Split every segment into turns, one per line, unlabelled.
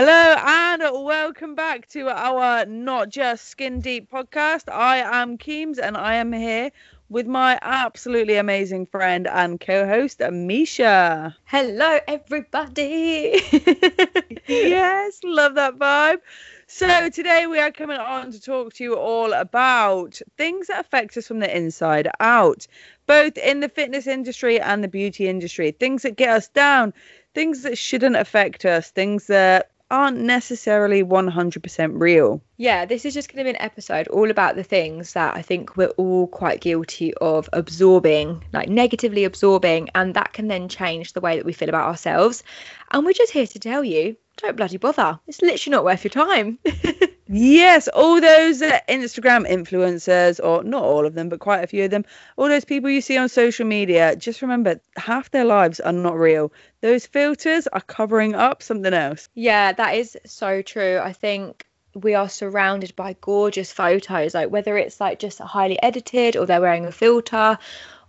Hello and welcome back to our Not Just Skin Deep podcast. I am Keems and I am here with my absolutely amazing friend and co-host Misha.
Hello everybody.
yes, love that vibe. So today we are coming on to talk to you all about things that affect us from the inside out, both in the fitness industry and the beauty industry. Things that get us down, things that shouldn't affect us, things that aren't necessarily 100% real.
Yeah, this is just going to be an episode all about the things that I think we're all quite guilty of absorbing, like negatively absorbing, and that can then change the way that we feel about ourselves. And we're just here to tell you don't bloody bother. It's literally not worth your time.
yes, all those uh, Instagram influencers, or not all of them, but quite a few of them, all those people you see on social media, just remember half their lives are not real. Those filters are covering up something else.
Yeah, that is so true. I think we are surrounded by gorgeous photos, like whether it's like just highly edited or they're wearing a filter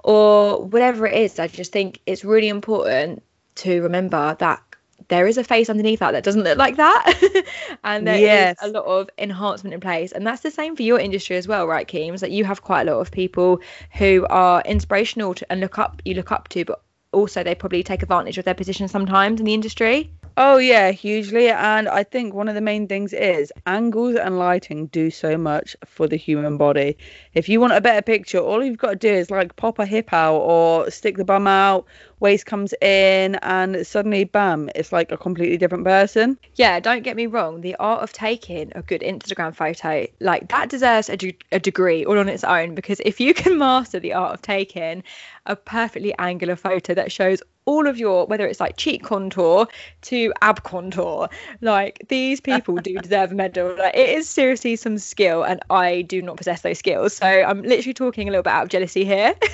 or whatever it is. I just think it's really important to remember that there is a face underneath that that doesn't look like that. And there yes. is a lot of enhancement in place. And that's the same for your industry as well right Keems that you have quite a lot of people who are inspirational to, and look up you look up to but also they probably take advantage of their position sometimes in the industry
Oh yeah, hugely. And I think one of the main things is angles and lighting do so much for the human body. If you want a better picture, all you've got to do is like pop a hip out or stick the bum out, waist comes in, and suddenly bam, it's like a completely different person.
Yeah, don't get me wrong. The art of taking a good Instagram photo, like that deserves a, de- a degree all on its own because if you can master the art of taking a perfectly angular photo that shows all of your whether it's like cheek contour to ab contour. Like these people do deserve a medal. Like it is seriously some skill and i do not possess those skills. So i'm literally talking a little bit out of jealousy here.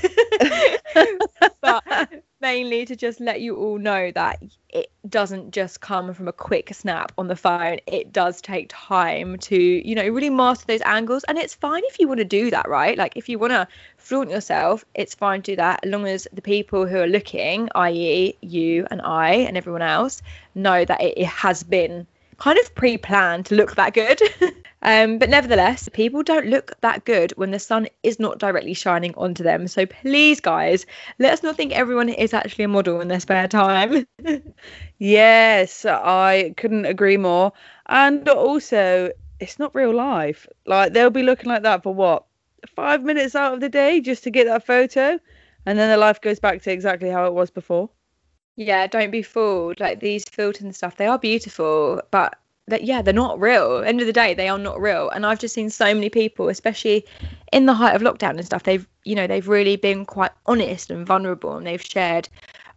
But mainly to just let you all know that it doesn't just come from a quick snap on the phone. It does take time to, you know, really master those angles. And it's fine if you want to do that, right? Like if you want to flaunt yourself, it's fine to do that as long as the people who are looking, i.e., you and I and everyone else, know that it, it has been kind of pre-planned to look that good. um, but nevertheless, people don't look that good when the sun is not directly shining onto them. So please, guys, let us not think everyone is actually a model in their spare time.
yes, I couldn't agree more. And also, it's not real life. Like they'll be looking like that for what five minutes out of the day just to get that photo, and then their life goes back to exactly how it was before.
Yeah, don't be fooled. Like these filters and stuff, they are beautiful, but that yeah, they're not real. End of the day, they are not real. And I've just seen so many people, especially in the height of lockdown and stuff, they've you know, they've really been quite honest and vulnerable and they've shared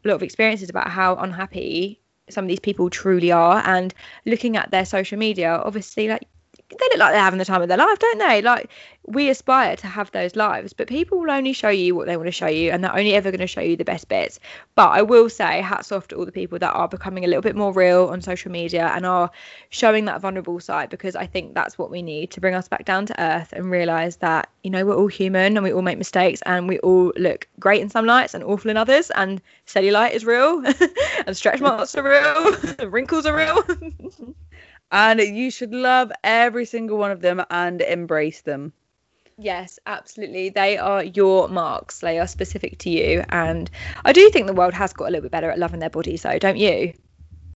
a lot of experiences about how unhappy some of these people truly are and looking at their social media obviously like they look like they're having the time of their life, don't they? Like we aspire to have those lives, but people will only show you what they want to show you, and they're only ever going to show you the best bits. But I will say, hats off to all the people that are becoming a little bit more real on social media and are showing that vulnerable side, because I think that's what we need to bring us back down to earth and realize that you know we're all human and we all make mistakes and we all look great in some lights and awful in others, and cellulite is real, and stretch marks are real, and wrinkles are real.
and you should love every single one of them and embrace them.
Yes, absolutely. They are your marks. They are specific to you. And I do think the world has got a little bit better at loving their bodies, though, don't you?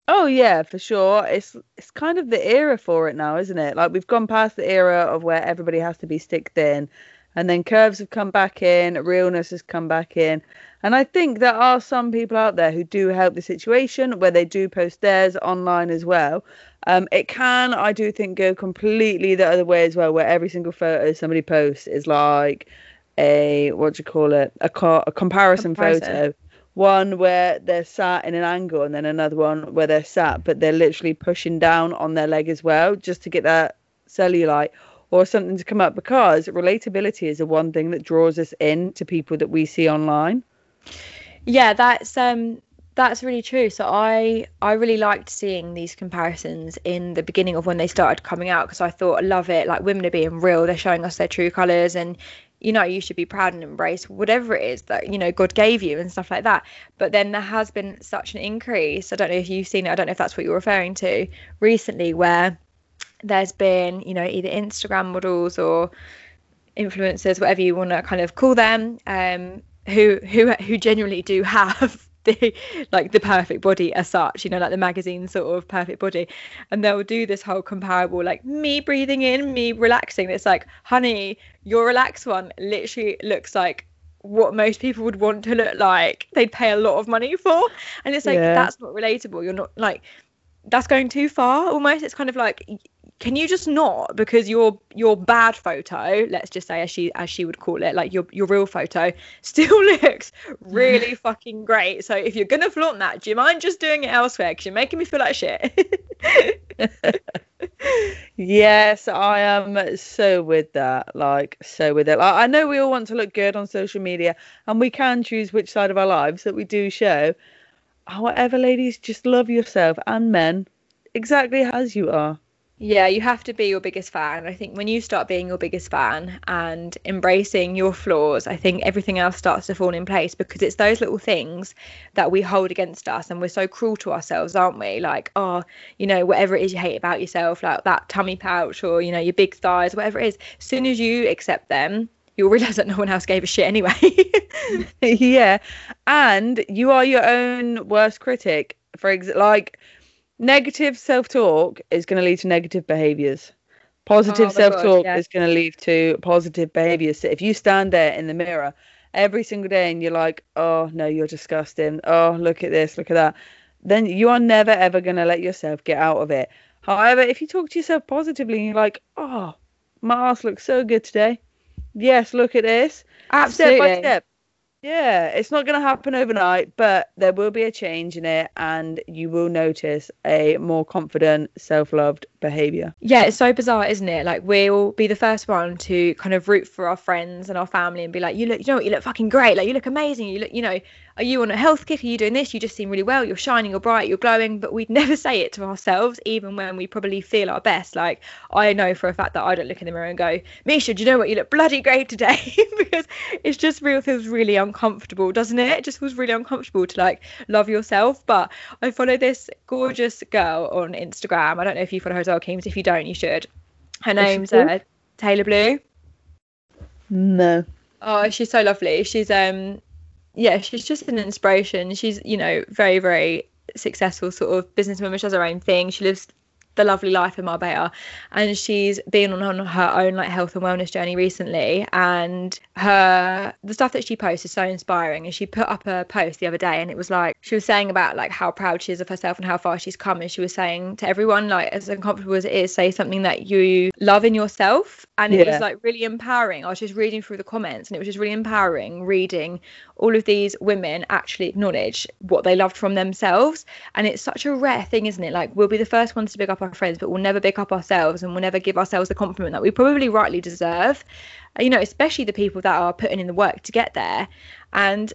Oh yeah, for sure. It's it's kind of the era for it now, isn't it? Like we've gone past the era of where everybody has to be stick thin, and then curves have come back in, realness has come back in, and I think there are some people out there who do help the situation where they do post theirs online as well. Um, it can, I do think, go completely the other way as well, where every single photo somebody posts is like a what do you call it? A, co- a comparison, comparison photo. One where they're sat in an angle, and then another one where they're sat, but they're literally pushing down on their leg as well, just to get that cellulite or something to come up. Because relatability is the one thing that draws us in to people that we see online.
Yeah, that's um that's really true. So I I really liked seeing these comparisons in the beginning of when they started coming out because I thought I love it. Like women are being real. They're showing us their true colors and you know you should be proud and embrace whatever it is that you know god gave you and stuff like that but then there has been such an increase i don't know if you've seen it i don't know if that's what you're referring to recently where there's been you know either instagram models or influencers whatever you want to kind of call them um who who who genuinely do have the like the perfect body as such you know like the magazine sort of perfect body. And they'll do this whole comparable like me breathing in me relaxing. It's like honey your relaxed one literally looks like what most people would want to look like they'd pay a lot of money for. And it's like
Yeah.
that's not relatable. You're not like that's going too far almost. It's kind of like can you just not because your your bad photo let's just say as she as she would call it like your your real photo still looks really fucking great so if you're gonna flaunt that do you mind just doing it elsewhere because you're making me feel like shit
Yes, I am so with that. Like, so with it. Like, I know we all want to look good on social media, and we can choose which side of our lives that we do show. However, ladies, just love yourself and men exactly as you are.
Yeah, you have to be your biggest fan. I think when you start being your biggest fan and embracing your flaws, I think everything else starts to fall in place because it's those little things that we hold against us and we're so cruel to ourselves, aren't we? Like, oh, you know, whatever it is you hate about yourself, like that tummy pouch or, you know, your big thighs, whatever it is, as soon as you accept them, you'll realize that no one else gave a shit anyway.
yeah, and you are your own worst critic. For ex- like, negative self-talk is going to lead to negative behaviors. Positive
Oh
self-talk
yeah.
is going to lead to positive behaviors. So if you stand there in the mirror every single day and you're like, "Oh no, you're disgusting. Oh, look at this, look at that," then you are never ever going to let yourself get out of it. However, if you talk to yourself positively and you're like, "Oh, my ass looks so good today. Yes, look at this."
Absolutely.
step by step. Yeah, it's not going to happen overnight, but there will be a change in it, and you will notice a more confident, self-loved behavior.
Yeah, it's so bizarre, isn't it? Like we'll be the first one to kind of root for our friends and our family and be like, you look, you know what, you look fucking great. Like you look amazing. You look, you know, are you on a health kick? Are you doing this? You just seem really well. You're shining. You're bright. You're glowing. But we'd never say it to ourselves, even when we probably feel our best. Like I know for a fact that I don't look in the mirror and go, Misha, do you know what? You look bloody great today because it's just real feels really uncomfortable, doesn't it? It just feels really uncomfortable to like love yourself. But I follow this gorgeous girl on Instagram. I don't know if you follow her as well, Keems. If you don't, you should. Her name's uh, Taylor Blue.
No.
Oh, she's so lovely. She's um yeah, she's just an inspiration. She's, you know, very, very successful sort of businesswoman. She has her own thing. She lives the lovely life in Marbella. And she's been on, on her own like health and wellness journey recently. And her the stuff that she posts is so inspiring. And she put up a post the other day and it was like she was saying about like how proud she is of herself and how far she's come. And she was saying to everyone like as uncomfortable as it is say something that you love in yourself. And it
Yeah.
was like really empowering. I was just reading through the comments and it was just really empowering reading all of these women actually acknowledge what they loved from themselves. And it's such a rare thing isn't it? Like we'll be the first ones to pick up our friends but we'll never pick up ourselves and we'll never give ourselves the compliment that we probably rightly deserve. You know especially the people that are putting in the work to get there. And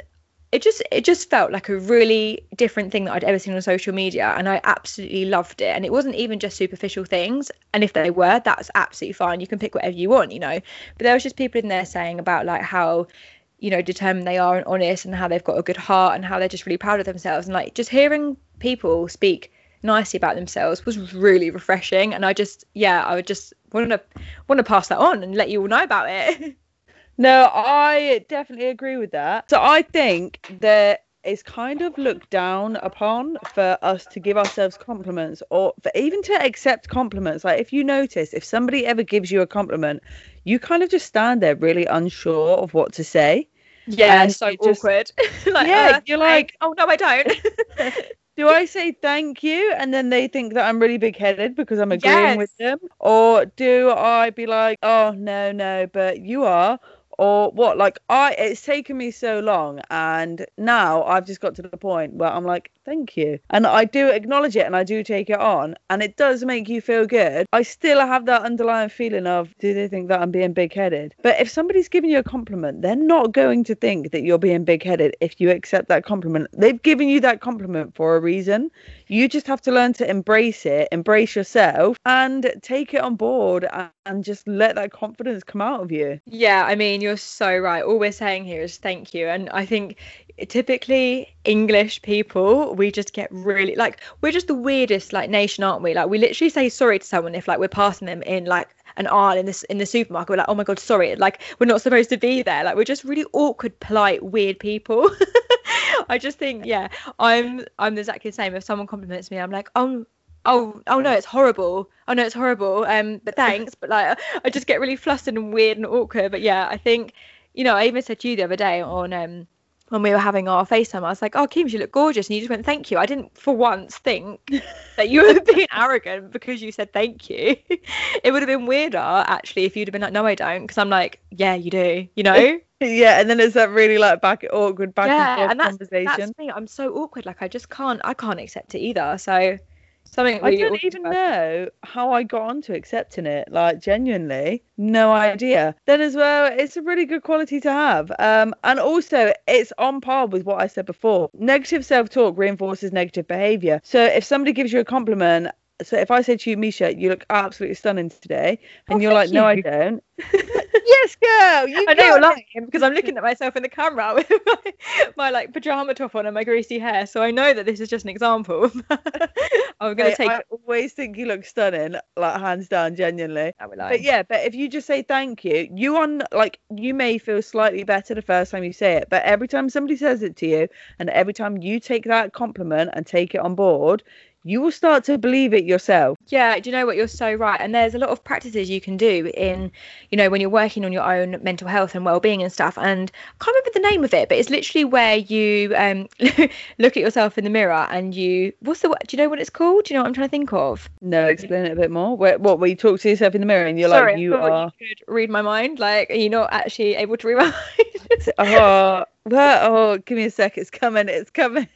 it just it just felt like a really different thing that I'd ever seen on social media and I absolutely loved it. And it wasn't even just superficial things and if they were that's absolutely fine. You can pick whatever you want you know. But there was just people in there saying about like how you know determined they are and honest and how they've got a good heart and how they're just really proud of themselves. And like just hearing people speak nicely about themselves was really refreshing and I just yeah I would just want to want to pass that on and let you all know about it
No, I definitely agree with that. So I think that it's kind of looked down upon for us to give ourselves compliments or for even to accept compliments. Like if you notice, if somebody ever gives you a compliment, you kind of just stand there really unsure of what to say.
yeah
And
so
you just-
awkward like
Yeah,
uh,
you're like-
oh no I don't
Do I say thank you and then they think that I'm really big headed because I'm agreeing
Yes.
with them? Or do I be like, oh, no, no, but you are? Or what? Like, I, it's taken me so long and now I've just got to the point where I'm like, thank you. And I do acknowledge it and I do take it on and it does make you feel good. I still have that underlying feeling of, do they think that I'm being big headed? But if somebody's giving you a compliment, they're not going to think that you're being big headed if you accept that compliment. They've given you that compliment for a reason. You just have to learn to embrace it, embrace yourself, and take it on board and, just let that confidence come out of you.
Yeah, I mean, you're so right. All we're saying here is thank you. And I think typically English people, we just get really like we're just the weirdest like nation, aren't we? Like we literally say sorry to someone if like we're passing them in like an aisle in this in the supermarket. We're like, oh my god, sorry, like we're not supposed to be there. Like we're just really awkward, polite, weird people. I just think, yeah, I'm I'm exactly the same. If someone compliments me, I'm like, oh oh oh no it's horrible oh no it's horrible um but thanks but like i just get really flustered and weird and awkward but yeah i think you know i even said to you the other day on um when we were having our FaceTime, I was like, "Oh, Kim, you look gorgeous," and you just went, "Thank you." I didn't for once think that you were being arrogant because you said thank you. it would have been weirder actually if you'd have been like, "No, I don't," because I'm like, "Yeah, you do," you know.
yeah, and then it's that really like back awkward back yeah, and forth and
that's,
conversation.
That's me. I'm so awkward. Like I just can't. I can't accept it either. So Something
I don't even know how I got onto accepting it. Like genuinely, no idea. Then as well, it's a really good quality to have. Um, and also it's on par with what I said before. Negative self-talk reinforces negative behavior. So if somebody gives you a compliment so if I say to you, Misha, you look absolutely stunning today, and oh, you're like, no, you. I don't. yes, girl.
You I know you're lying because I'm looking at myself in the camera with my, my like pajama top on and my greasy hair, so I know that this is just an example. I'm gonna take. I
always think you look stunning, like hands down, genuinely. But yeah, but if you just say thank you, you on like you may feel slightly better the first time you say it, but every time somebody says it to you, and every time you take that compliment and take it on board, you will start to believe it yourself.
Yeah, do you know what? You're so right. And there's a lot of practices you can do in, you know, when you're working on your own mental health and well-being and stuff. And I can't remember the name of it, but it's literally where you um, look at yourself in the mirror and you. What's the? Do you know what it's called? Do you know what I'm trying to think of?
No, explain it a bit more. Where, what? Where you talk to yourself in the mirror and you're Sorry, like, you are.
You could read my mind. Like, are you not actually able to read my mind?
oh, well, oh, give me a sec. It's coming. It's coming.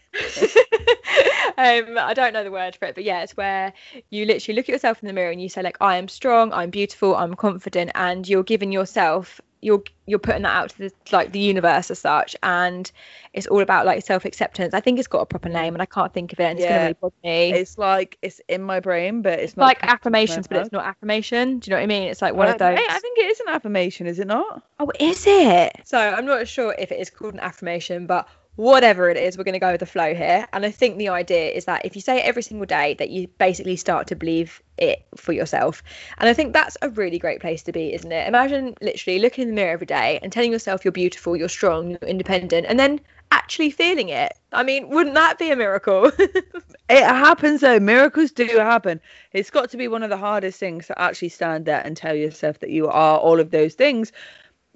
Um, I don't know the word for it, but yeah, it's where you literally look at yourself in the mirror and you say like, "I am strong, I'm beautiful, I'm confident," and you're giving yourself you're you're putting that out to the like the universe as such. And it's all about like self-acceptance. I think it's got a proper name and i can't think of it and yeah. it's gonna really bother me.
It's like it's in my brain but it's,
it's not like affirmations but it's not affirmation. Do you know what i mean? It's like one of those
i think it is an affirmation is it not?
Oh is it? So i'm not sure if it is called an affirmation but whatever it is, we're going to go with the flow here. And I think the idea is that if you say it every single day, that you basically start to believe it for yourself. And I think that's a really great place to be, isn't it? Imagine literally looking in the mirror every day and telling yourself you're beautiful, you're strong, you're independent, and then actually feeling it. I mean, wouldn't that be a miracle?
it happens though. Miracles do happen. It's got to be one of the hardest things to actually stand there and tell yourself that you are all of those things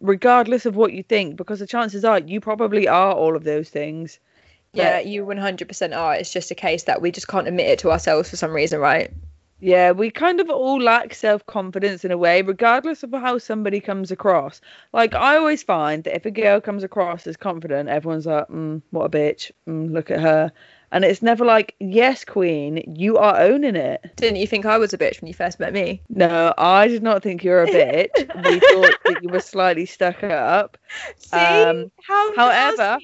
regardless of what you think, because the chances are you probably are all of those things.
Yeah, you 100% are. It's just a case that we just can't admit it to ourselves for some reason, right?
Yeah, we kind of all lack self confidence in a way, regardless of how somebody comes across. Like, I always find that if a girl comes across as confident, everyone's like, mm, what a bitch. Mm, look at her. And it's never like, yes, queen, you are owning it.
Didn't you think I was a bitch when you first met me?
No, I did not think you were a bitch. we thought that you were slightly stuck up.
See? Um, How
however,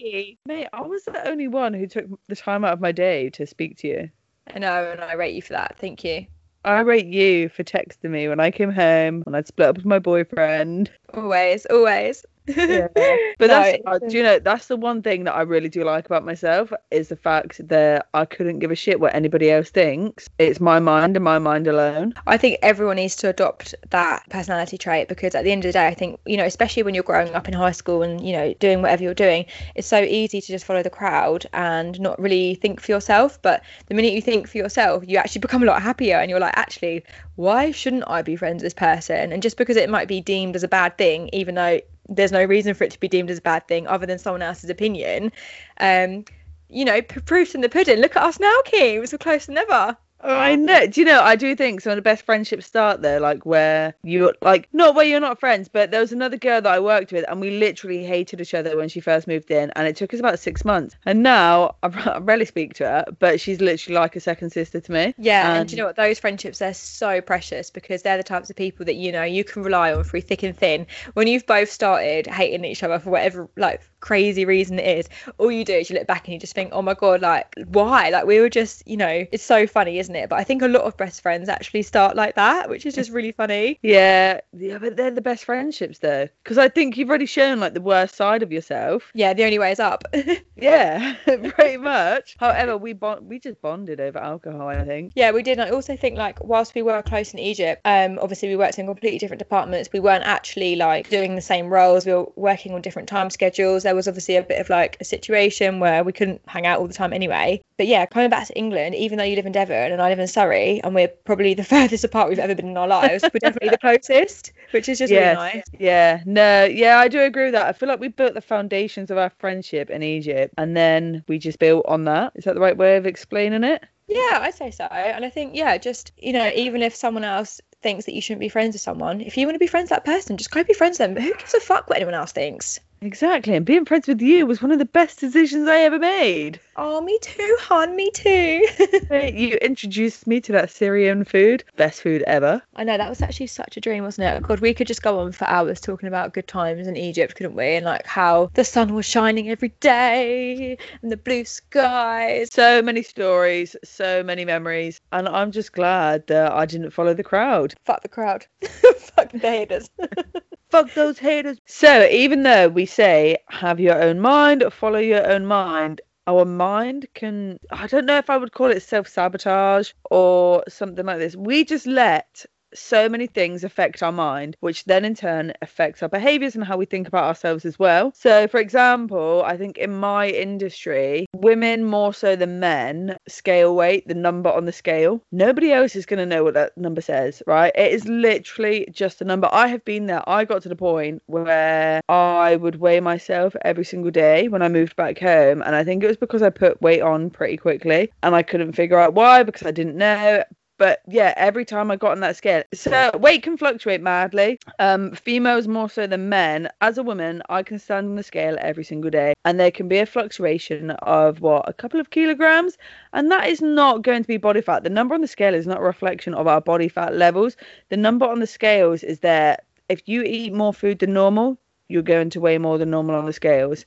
mate, I was the only one who took the time out of my day to speak to you.
I know, and I rate you for that. Thank you.
I rate you for texting me when I came home, when I'd split up with my boyfriend.
Always, always
yeah. But that's uh, do you know that's the one thing that I really do like about myself is the fact that I couldn't give a shit what anybody else thinks. It's my mind and my mind alone.
I think everyone needs to adopt that personality trait because at the end of the day, I think you know, especially when you're growing up in high school and you know doing whatever you're doing, it's so easy to just follow the crowd and not really think for yourself. But the minute you think for yourself, you actually become a lot happier and you're like, actually, why shouldn't I be friends with this person? And just because it might be deemed as a bad thing, even though there's no reason for it to be deemed as a bad thing other than someone else's opinion. Um, you know, p- proofs in the pudding. Look at us now, Kim. We're closer than ever.
Oh, I know. Do you know? I do think some of the best friendships start there, like where you like not where you're not friends, but there was another girl that I worked with, and we literally hated each other when she first moved in, and it took us about six months. And now I, I rarely speak to her, but she's literally like a second sister to me.
Yeah, and, and do you know what? Those friendships they're so precious because they're the types of people that you know you can rely on through thick and thin. When you've both started hating each other for whatever like crazy reason it is, all you do is you look back and you just think, oh my god, like why? Like we were just, you know, it's so funny, isn't it? But I think a lot of best friends actually start like that, which is just really funny.
Yeah, yeah, but they're the best friendships though, because I think you've already shown like the worst side of yourself.
Yeah, the only way is up.
yeah, pretty much. However, we bond, we just bonded over alcohol, I think.
Yeah, we did. And I also think like whilst we were close in Egypt, um, obviously we worked in completely different departments. We weren't actually like doing the same roles. We were working on different time schedules. There was obviously a bit of like a situation where we couldn't hang out all the time anyway. But yeah, coming back to England, even though you live in Devon and I live in Surrey, and we're probably the furthest apart we've ever been in our lives, we're definitely the closest, which is just yes. really nice.
Yeah, no, yeah, I do agree with that. I feel like we built the foundations of our friendship in Egypt, and then we just built on that. Is that the right way of explaining it?
Yeah, I say so. And I think, yeah, just, you know, even if someone else thinks that you shouldn't be friends with someone, if you want to be friends with that person, just go be friends with them. But who gives a fuck what anyone else thinks?
Exactly, and being friends with you was one of the best decisions I ever made.
Oh, me too, hon, me too.
you introduced me to that Syrian food, best food ever.
I know that was actually such a dream, wasn't it? God, we could just go on for hours talking about good times in Egypt, couldn't we? And like how the sun was shining every day and the blue skies.
So many stories, so many memories, and I'm just glad that I didn't follow the crowd.
Fuck the crowd. Fuck the haters.
Fuck those haters. So even though we say have your own mind, follow your own mind, our mind can I don't know if I would call it self sabotage or something like this. We just let so many things affect our mind, which then in turn affects our behaviors and how we think about ourselves as well. So, for example, I think in my industry, women more so than men scale weight, the number on the scale. Nobody else is going to know what that number says, right? It is literally just a number. I have been there. I got to the point where I would weigh myself every single day when I moved back home. And I think it was because I put weight on pretty quickly and I couldn't figure out why because I didn't know. But yeah, every time I got on that scale, so weight can fluctuate madly. Um, females more so than men. As a woman, I can stand on the scale every single day, and there can be a fluctuation of what a couple of kilograms, and that is not going to be body fat. The number on the scale is not a reflection of our body fat levels. The number on the scales is there. If you eat more food than normal, you're going to weigh more than normal on the scales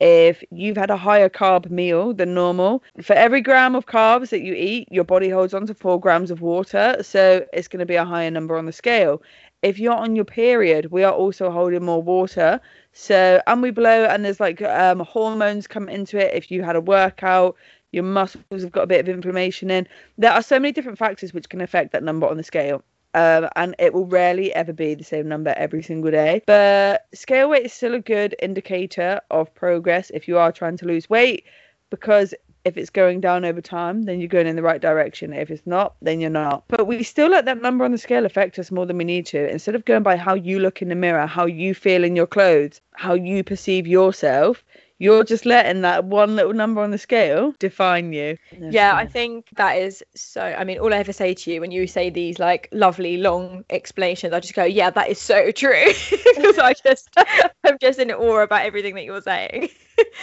if you've had a higher carb meal than normal, for every gram of carbs that you eat, your body holds on to four grams of water. So it's going to be a higher number on the scale. If you're on your period, we are also holding more water. So, and we blow, and there's like um, hormones come into it. If you had a workout, your muscles have got a bit of inflammation in. There are so many different factors which can affect that number on the scale um, and it will rarely ever be the same number every single day. But scale weight is still a good indicator of progress if you are trying to lose weight because if it's going down over time, then you're going in the right direction. If it's not, then you're not. But we still let that number on the scale affect us more than we need to. Instead of going by how you look in the mirror, how you feel in your clothes, how you perceive yourself, you're just letting that one little number on the scale define you.
Yeah, I think that is so. I mean, all I ever say to you when you say these like lovely long explanations, I just go, "Yeah, that is so true," because I just I'm just in awe about everything that you're saying.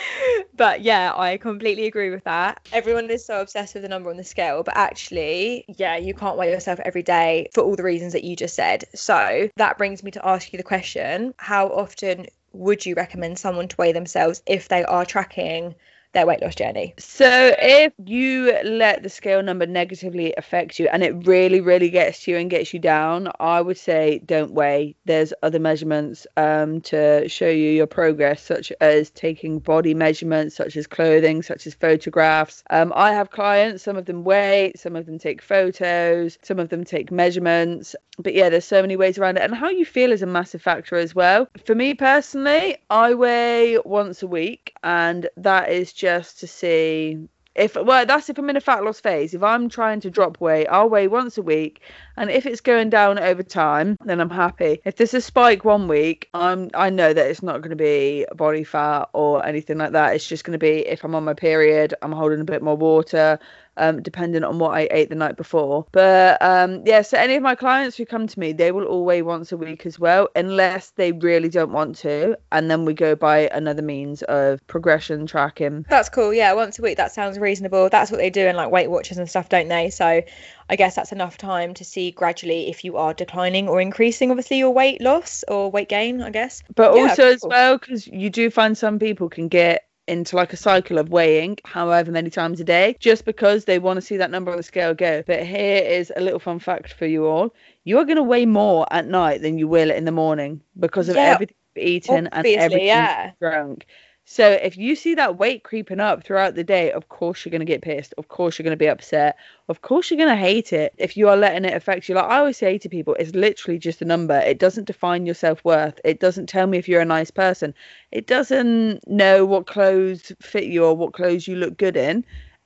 but yeah, I completely agree with that. Everyone is so obsessed with the number on the scale, but actually, yeah, you can't weigh yourself every day for all the reasons that you just said. So that brings me to ask you the question: How often would you recommend someone to weigh themselves if they are tracking their weight loss journey.
So, if you let the scale number negatively affect you and it really, really gets you and gets you down, I would say don't weigh. There's other measurements um, to show you your progress, such as taking body measurements, such as clothing, such as photographs. Um, I have clients, some of them weigh, some of them take photos, some of them take measurements. But yeah, there's so many ways around it. And how you feel is a massive factor as well. For me personally, I weigh once a week, and that is just to see if well that's if i'm in a fat loss phase. If i'm trying to drop weight i'll weigh once a week and if it's going down over time then i'm happy. If there's a spike one week i'm i know that it's not going to be body fat or anything like that. It's just going to be if i'm on my period i'm holding a bit more water um, depending on what I ate the night before. But um, yeah, so any of my clients who come to me, they will all weigh once a week as well, unless they really don't want to. And then we go by another means of progression tracking.
That's cool. Yeah, once a week. That sounds reasonable. That's what they do in like Weight Watchers and stuff, don't they? So I guess that's enough time to see gradually if you are declining or increasing, obviously, your weight loss or weight gain, I guess.
But
Yeah,
also as well, because you do find some people can get into like a cycle of weighing however many times a day just because they want to see that number on the scale go. But here is a little fun fact for you all. You are going to weigh more at night than you will in the morning because of
Yeah,
everything you've eaten and everything
yeah.
you've drunk. So if you see that weight creeping up throughout the day, of course you're going to get pissed. Of course you're going to be upset. Of course you're going to hate it if you are letting it affect you. Like I always say to people, it's literally just a number. It doesn't define your self worth. It doesn't tell me if you're a nice person. It doesn't know what clothes fit you or what clothes you look good in.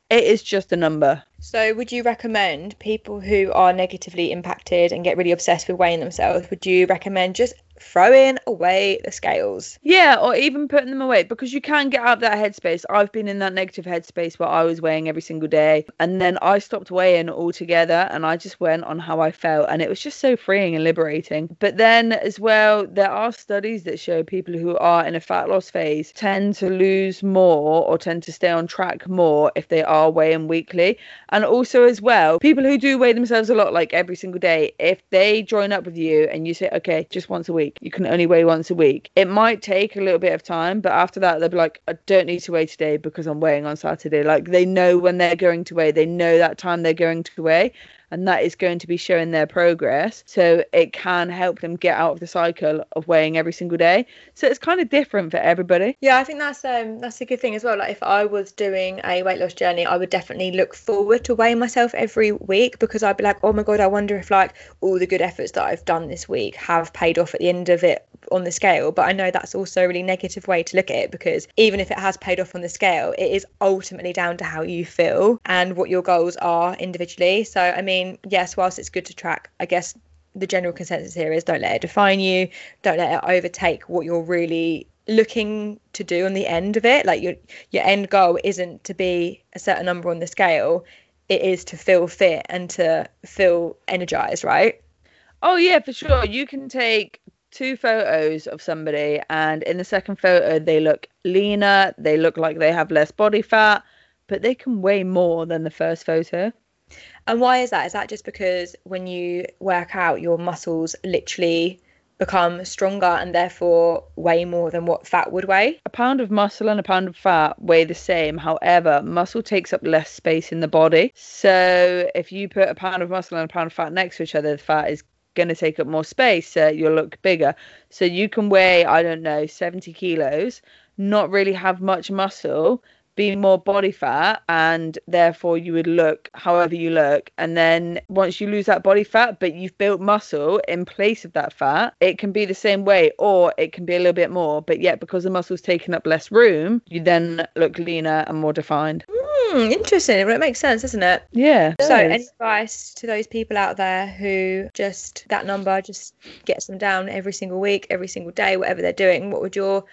It is just a number.
So, would you recommend people who are negatively impacted and get really obsessed with weighing themselves? Would you recommend just throwing away the scales?
Yeah, or even putting them away because you can get out of that headspace. I've been in that negative headspace where I was weighing every single day, and then I stopped weighing altogether and I just went on how I felt, and it was just so freeing and liberating. But then, as well, there are studies that show people who are in a fat loss phase tend to lose more or tend to stay on track more if they are weighing weekly. And also, as well, people who do weigh themselves a lot, like every single day, if they join up with you and you say, okay, just once a week, you can only weigh once a week, it might take a little bit of time, but after that, they'll be like, I don't need to weigh today because I'm weighing on Saturday. Like they know when they're going to weigh, they know that time they're going to weigh. And that is going to be showing their progress. So it can help them get out of the cycle of weighing every single day. So it's kind of different for everybody.
Yeah, I think that's um that's a good thing as well. Like if I was doing a weight loss journey, I would definitely look forward to weighing myself every week because I'd be like, oh my god, I wonder if like all the good efforts that I've done this week have paid off at the end of it on the scale. But I know that's also a really negative way to look at it because even if it has paid off on the scale, it is ultimately down to how you feel and what your goals are individually. So I mean, yes, whilst it's good to track, I guess the general consensus here is don't let it define you don't let it overtake what you're really looking to do on the end of it like your your end goal isn't to be a certain number on the scale it is to feel fit and to feel energized right
Oh yeah, for sure. You can take two photos of somebody and in the second photo they look leaner, they look like they have less body fat, but they can weigh more than the first photo.
And why is that is that just because when you work out your muscles literally become stronger and therefore weigh more than what fat would weigh
A pound of muscle and a pound of fat weigh the same. However, muscle takes up less space in the body. So if you put a pound of muscle and a pound of fat next to each other, the fat is going to take up more space. So you'll look bigger. So you can weigh, I don't know, 70 kilos, not really have much muscle, be more body fat, and therefore you would look however you look. And then once you lose that body fat, but you've built muscle in place of that fat, it can be the same way or it can be a little bit more. But yet, because the muscle's taking up less room, you then look leaner and more defined.
hmm, interesting well it makes sense doesn't it
Yeah. it
So, any advice to those people out there who just that number just gets them down every single week, every single day, whatever they're doing? What would your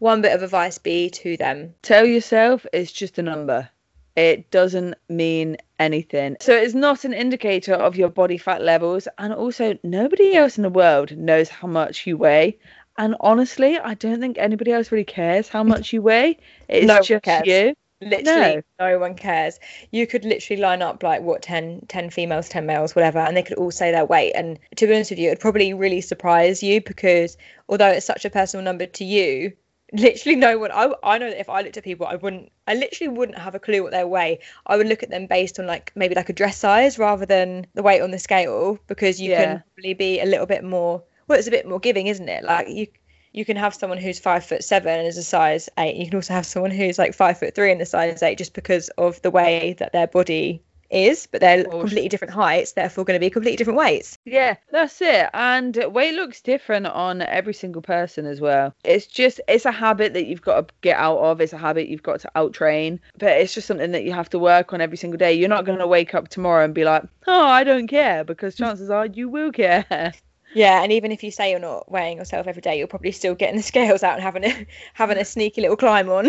one bit of advice be to them?
tell yourself it's just a number. It doesn't mean anything. So it's not an indicator of your body fat levels. And also, nobody else in the world knows how much you weigh. And honestly, I don't think anybody else really cares how much you weigh. It's
No
just
cares.
you.
Literally, no. one cares. You could literally line up like what 10, 10 females, 10 males, whatever, and they could all say their weight. And to be honest with you, it'd probably really surprise you because although it's such a personal number to you, literally no one I, I know that if I looked at people I wouldn't I literally wouldn't have a clue what their weigh I would look at them based on like maybe like a dress size rather than the weight on the scale because you
Yeah.
can probably be a little bit more well it's a bit more giving isn't it? Like you you can have someone who's five foot seven and is a size eight. You can also have someone who's like five foot three and a size eight just because of the way that their body is but they're completely different heights therefore going to be completely different weights
Yeah, that's it. And weight looks different on every single person as well. It's just, it's a habit that you've got to get out of. It's a habit you've got to out train. But it's just something that you have to work on every single day. You're not going to wake up tomorrow and be like, oh, I don't care, because chances are you will care.
Yeah, and even if you say you're not weighing yourself every day, you're probably still getting the scales out and having a having a sneaky little climb on.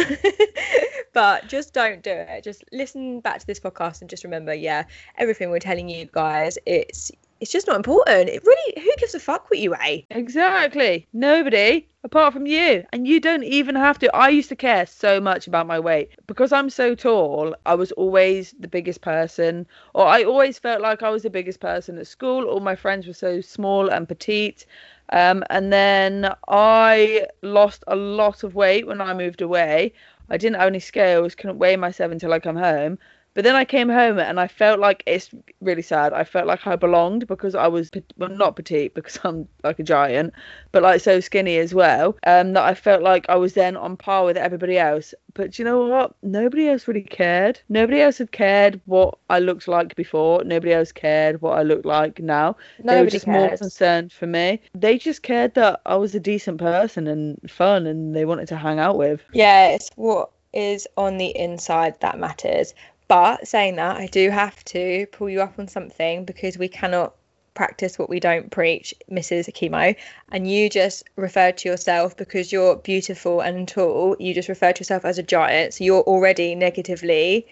but just don't do it. Just listen back to this podcast and just remember, yeah, everything we're telling you guys, it's it's just not important. It really, who gives a fuck what you weigh?
Exactly. Nobody apart from you. And you don't even have to. I used to care so much about my weight. Because I'm so tall, I was always the biggest person, or I always felt like I was the biggest person at school. All my friends were so small and petite. Um, and then I lost a lot of weight when I moved away. I didn't own any scales, couldn't weigh myself until I come home. But then I came home and I felt like it's really sad. I felt like I belonged because I was well, not petite because I'm like a giant, but like so skinny as well. Um, that I felt like I was then on par with everybody else. But you know what? Nobody else really cared. Nobody else had cared what I looked like before. Nobody else cared what I looked like now. Nobody they were just cares. more concerned for me. They just cared that I was a decent person and fun, and they wanted to hang out with.
Yeah, it's what is on the inside that matters. But saying that, I do have to pull you up on something because we cannot practice what we don't preach, Mrs. Chemo. And you just referred to yourself because you're beautiful and tall. You just referred to yourself as a giant. So you're already negatively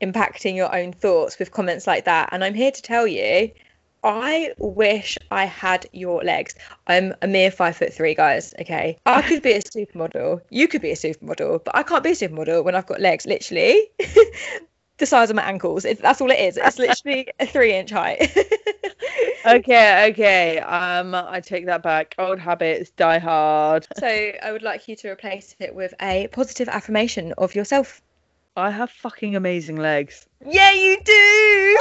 impacting your own thoughts with comments like that. And I'm here to tell you, I wish I had your legs. I'm a mere five foot three, guys. Okay. I could be a supermodel. You could be a supermodel, but I can't be a supermodel when I've got legs, literally. the size of my ankles. It, that's all it is. It's literally a three inch height.
okay, okay. Um, I take that back. Old habits die hard.
So I would like you to replace it with a positive affirmation of yourself.
I have fucking amazing legs.
Yeah, you do.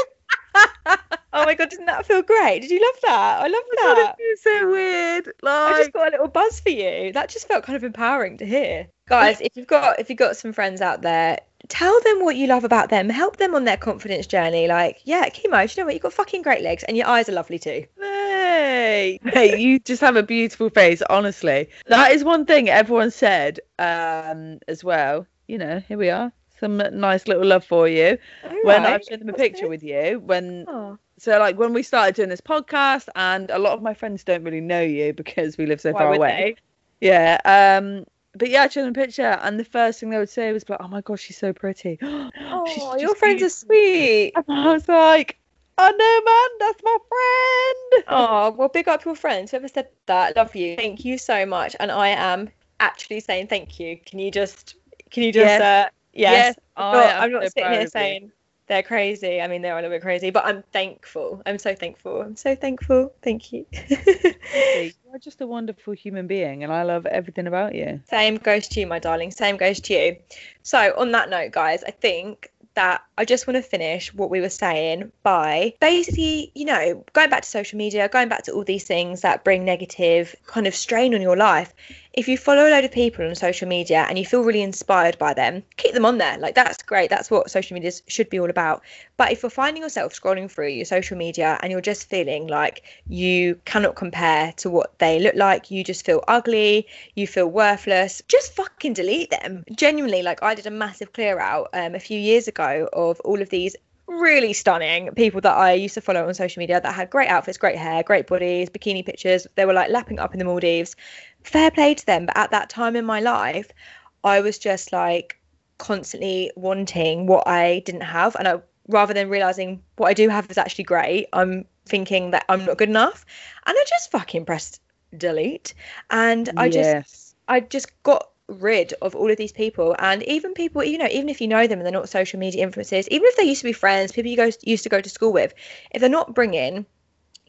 oh my god, didn't that feel great? Did you love that? I love that.
So weird.
Like... I just got a little buzz for you. That just felt kind of empowering to hear. Guys, if you've got if you've got some friends out there tell them what you love about them. Help them on their confidence journey. Like, yeah, chemo, you know what? You've got fucking great legs and your eyes are lovely too.
Hey, hey, you just have a beautiful face, honestly. That is one thing everyone said um, as well. You know, here we are. Some nice little love for you. All when right. I showed them a picture with you, when oh. so like when we started doing this podcast, and a lot of my friends don't really know you because we live so Why far away. They? Yeah. Um, but yeah, I showed them a picture, and the first thing they would say was like, "Oh my gosh, she's so pretty."
oh, your friends are sweet.
And I was like, "Oh no, man, that's my friend."
Oh well, big up your friends. Whoever said that, love you. Thank you so much, and I am actually saying thank you. Can you just, can you just, yes. uh, yes, yes I'm not, I'm not so sitting here saying they're crazy. I mean, they're a little bit crazy, but I'm thankful. I'm so thankful. I'm so thankful. Thank you.
You're just a wonderful human being, and I love everything about you.
Same goes to you, my darling. Same goes to you. So, on that note, guys, I think that I just want to finish what we were saying by basically, you know, going back to social media, going back to all these things that bring negative kind of strain on your life if you follow a load of people on social media and you feel really inspired by them, keep them on there. Like that's great. That's what social media should be all about. But if you're finding yourself scrolling through your social media and you're just feeling like you cannot compare to what they look like, you just feel ugly, you feel worthless, just fucking delete them. Genuinely, like I did a massive clear out um, a few years ago of all of these really stunning people that I used to follow on social media that had great outfits, great hair, great bodies, bikini pictures. They were like lapping up in the Maldives fair play to them. But at that time in my life, I was just like constantly wanting what I didn't have. And I, rather than realizing what I do have is actually great, I'm thinking that I'm not good enough. And I just fucking pressed delete. And I yes. just, I just got rid of all of these people and even people you know even if you know them and they're not social media influencers even if they used to be friends people you go used to go to school with if they're not bringing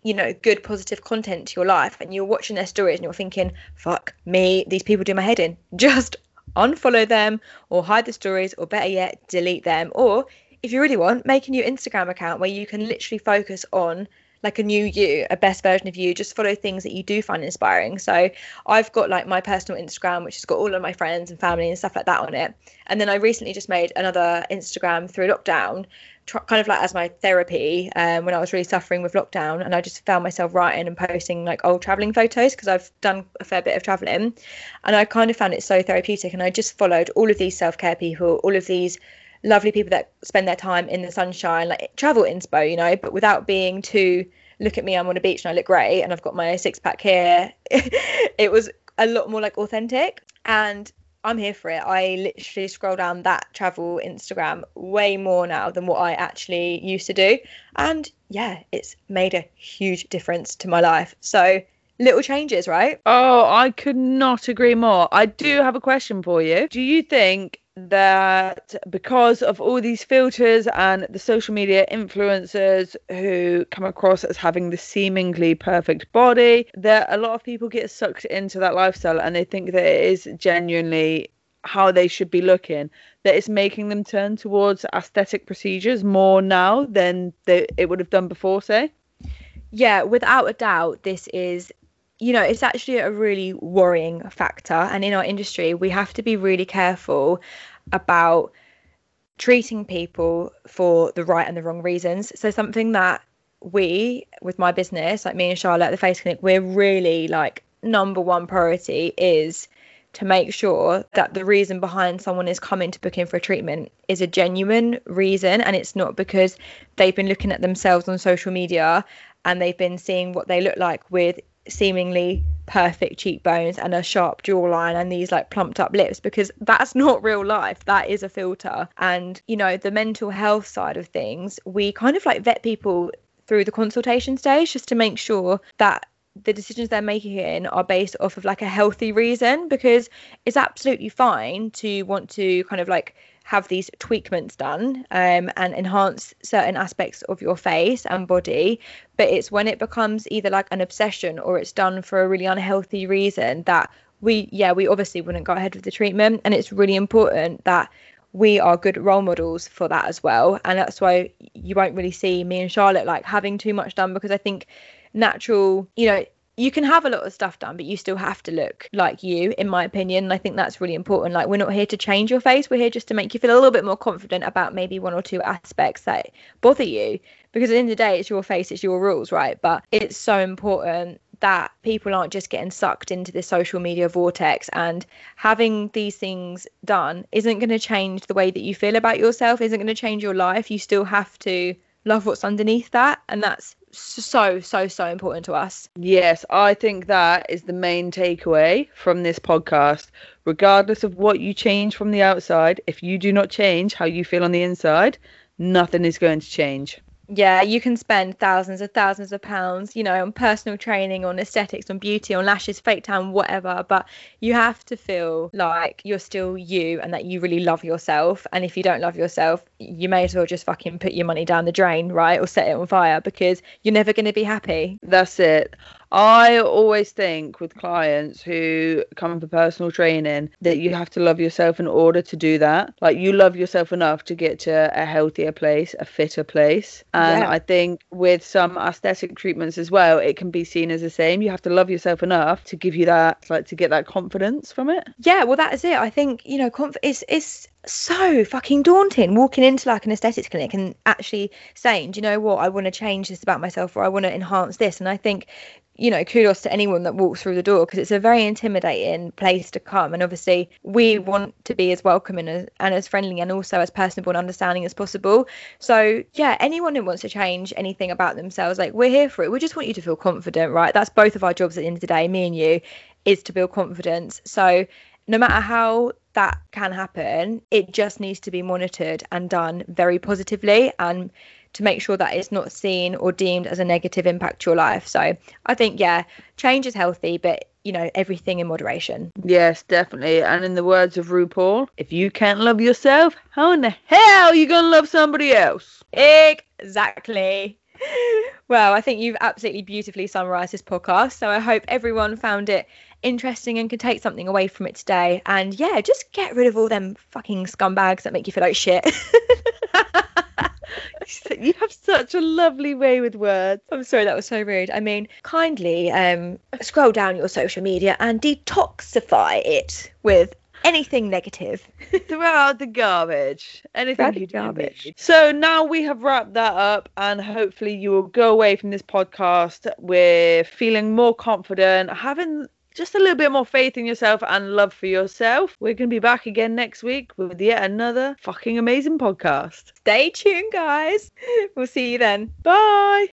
you know, good positive content to your life and you're watching their stories and you're thinking, fuck me, these people do my head in, just unfollow them or hide the stories or better yet, delete them. Or if you really want, make a new Instagram account where you can literally focus on like a new you, a best version of you. Just follow things that you do find inspiring. So I've got like my personal Instagram, which has got all of my friends and family and stuff like that on it. And then I recently just made another Instagram through lockdown, kind of like as my therapy um, when I was really suffering with lockdown. And I just found myself writing and posting like old traveling photos because I've done a fair bit of traveling. And I kind of found it so therapeutic. And I just followed all of these self care people, all of these lovely people that spend their time in the sunshine, like travel inspo, you know, but without being too look at me, I'm on a beach and I look great and I've got my six pack here. it was a lot more like authentic. And I'm here for it. I literally scroll down that travel Instagram way more now than what I actually used to do. And yeah, it's made a huge difference to my life. So little changes, right?
Oh, I could not agree more. I do mm. have a question for you. Do you think that because of all these filters and the social media influencers who come across as having the seemingly perfect body, that a lot of people get sucked into that lifestyle and they think that it is genuinely how they should be looking that it's making them turn towards aesthetic procedures more now than they, it would have done before say?
Yeah without a doubt this is you know, it's actually a really worrying factor. And in our industry, we have to be really careful about treating people for the right and the wrong reasons. So, something that we, with my business, like me and Charlotte at the Face Clinic, we're really like number one priority is to make sure that the reason behind someone is coming to book in for a treatment is a genuine reason and it's not because they've been looking at themselves on social media and they've been seeing what they look like with seemingly perfect cheekbones and a sharp jawline and these like plumped up lips because that's not real life. That is a filter. And you know the mental health side of things we kind of like vet people through the consultation stage just to make sure that the decisions they're making in are based off of like a healthy reason because it's absolutely fine to want to kind of like have these tweakments done um, and enhance certain aspects of your face and body. But it's when it becomes either like an obsession or it's done for a really unhealthy reason that we, yeah, we obviously wouldn't go ahead with the treatment. And it's really important that we are good role models for that as well. And that's why you won't really see me and Charlotte like having too much done because I think natural, you know, you can have a lot of stuff done, but you still have to look like you, in my opinion. And I think that's really important. Like, we're not here to change your face. We're here just to make you feel a little bit more confident about maybe one or two aspects that bother you. Because at the end of the day, it's your face, it's your rules, right? But it's so important that people aren't just getting sucked into the social media vortex and having these things done isn't going to change the way that you feel about yourself, isn't going to change your life. You still have to love what's underneath that. And that's so so so important to us.
Yes i think that is the main takeaway from this podcast. Regardless of what you change from the outside if you do not change how you feel on the inside nothing is going to change
yeah, you can spend thousands of thousands of pounds, you know, on personal training, on aesthetics, on beauty, on lashes, fake tan, whatever. But you have to feel like you're still you and that you really love yourself. And if you don't love yourself, you may as well just fucking put your money down the drain, right? Or set it on fire because you're never going to be happy.
That's it. I always think with clients who come for personal training that you have to love yourself in order to do that. Like you love yourself enough to get to a healthier place, a fitter place. And yeah. I think with some aesthetic treatments as well, it can be seen as the same. You have to love yourself enough to give you that, like to get that confidence from it.
Yeah, well, that is it. I think you know, conf- it's it's so fucking daunting walking into like an aesthetics clinic and actually saying, do you know what, I want to change this about myself or I want to enhance this. And I think you know, kudos to anyone that walks through the door because it's a very intimidating place to come. And obviously, we want to be as welcoming as, and as friendly and also as personable and understanding as possible. So, yeah, anyone who wants to change anything about themselves, like, we're here for it. We just want you to feel confident, right? That's both of our jobs at the end of the day, me and you, is to build confidence. So, no matter how that can happen, it just needs to be monitored and done very positively. And to make sure that it's not seen or deemed as a negative impact to your life. So I think, yeah, change is healthy, but you know, everything in moderation.
Yes, definitely. And in the words of RuPaul, if you can't love yourself, how in the hell are you going to love somebody else?
Exactly. Well, I think you've absolutely beautifully summarized this podcast. So I hope everyone found it interesting and can take something away from it today. And yeah, just get rid of all them fucking scumbags that make you feel like shit.
you have such a lovely way with words.
I'm sorry that was so rude. I mean, kindly um, scroll down your social media and detoxify it with anything negative.
Throw out the garbage. Anything you garbage. So now we have wrapped that up, and hopefully you will go away from this podcast with feeling more confident, having just a little bit more faith in yourself and love for yourself. We're going to be back again next week with yet another fucking amazing podcast.
Stay tuned, guys. We'll see you then.
Bye.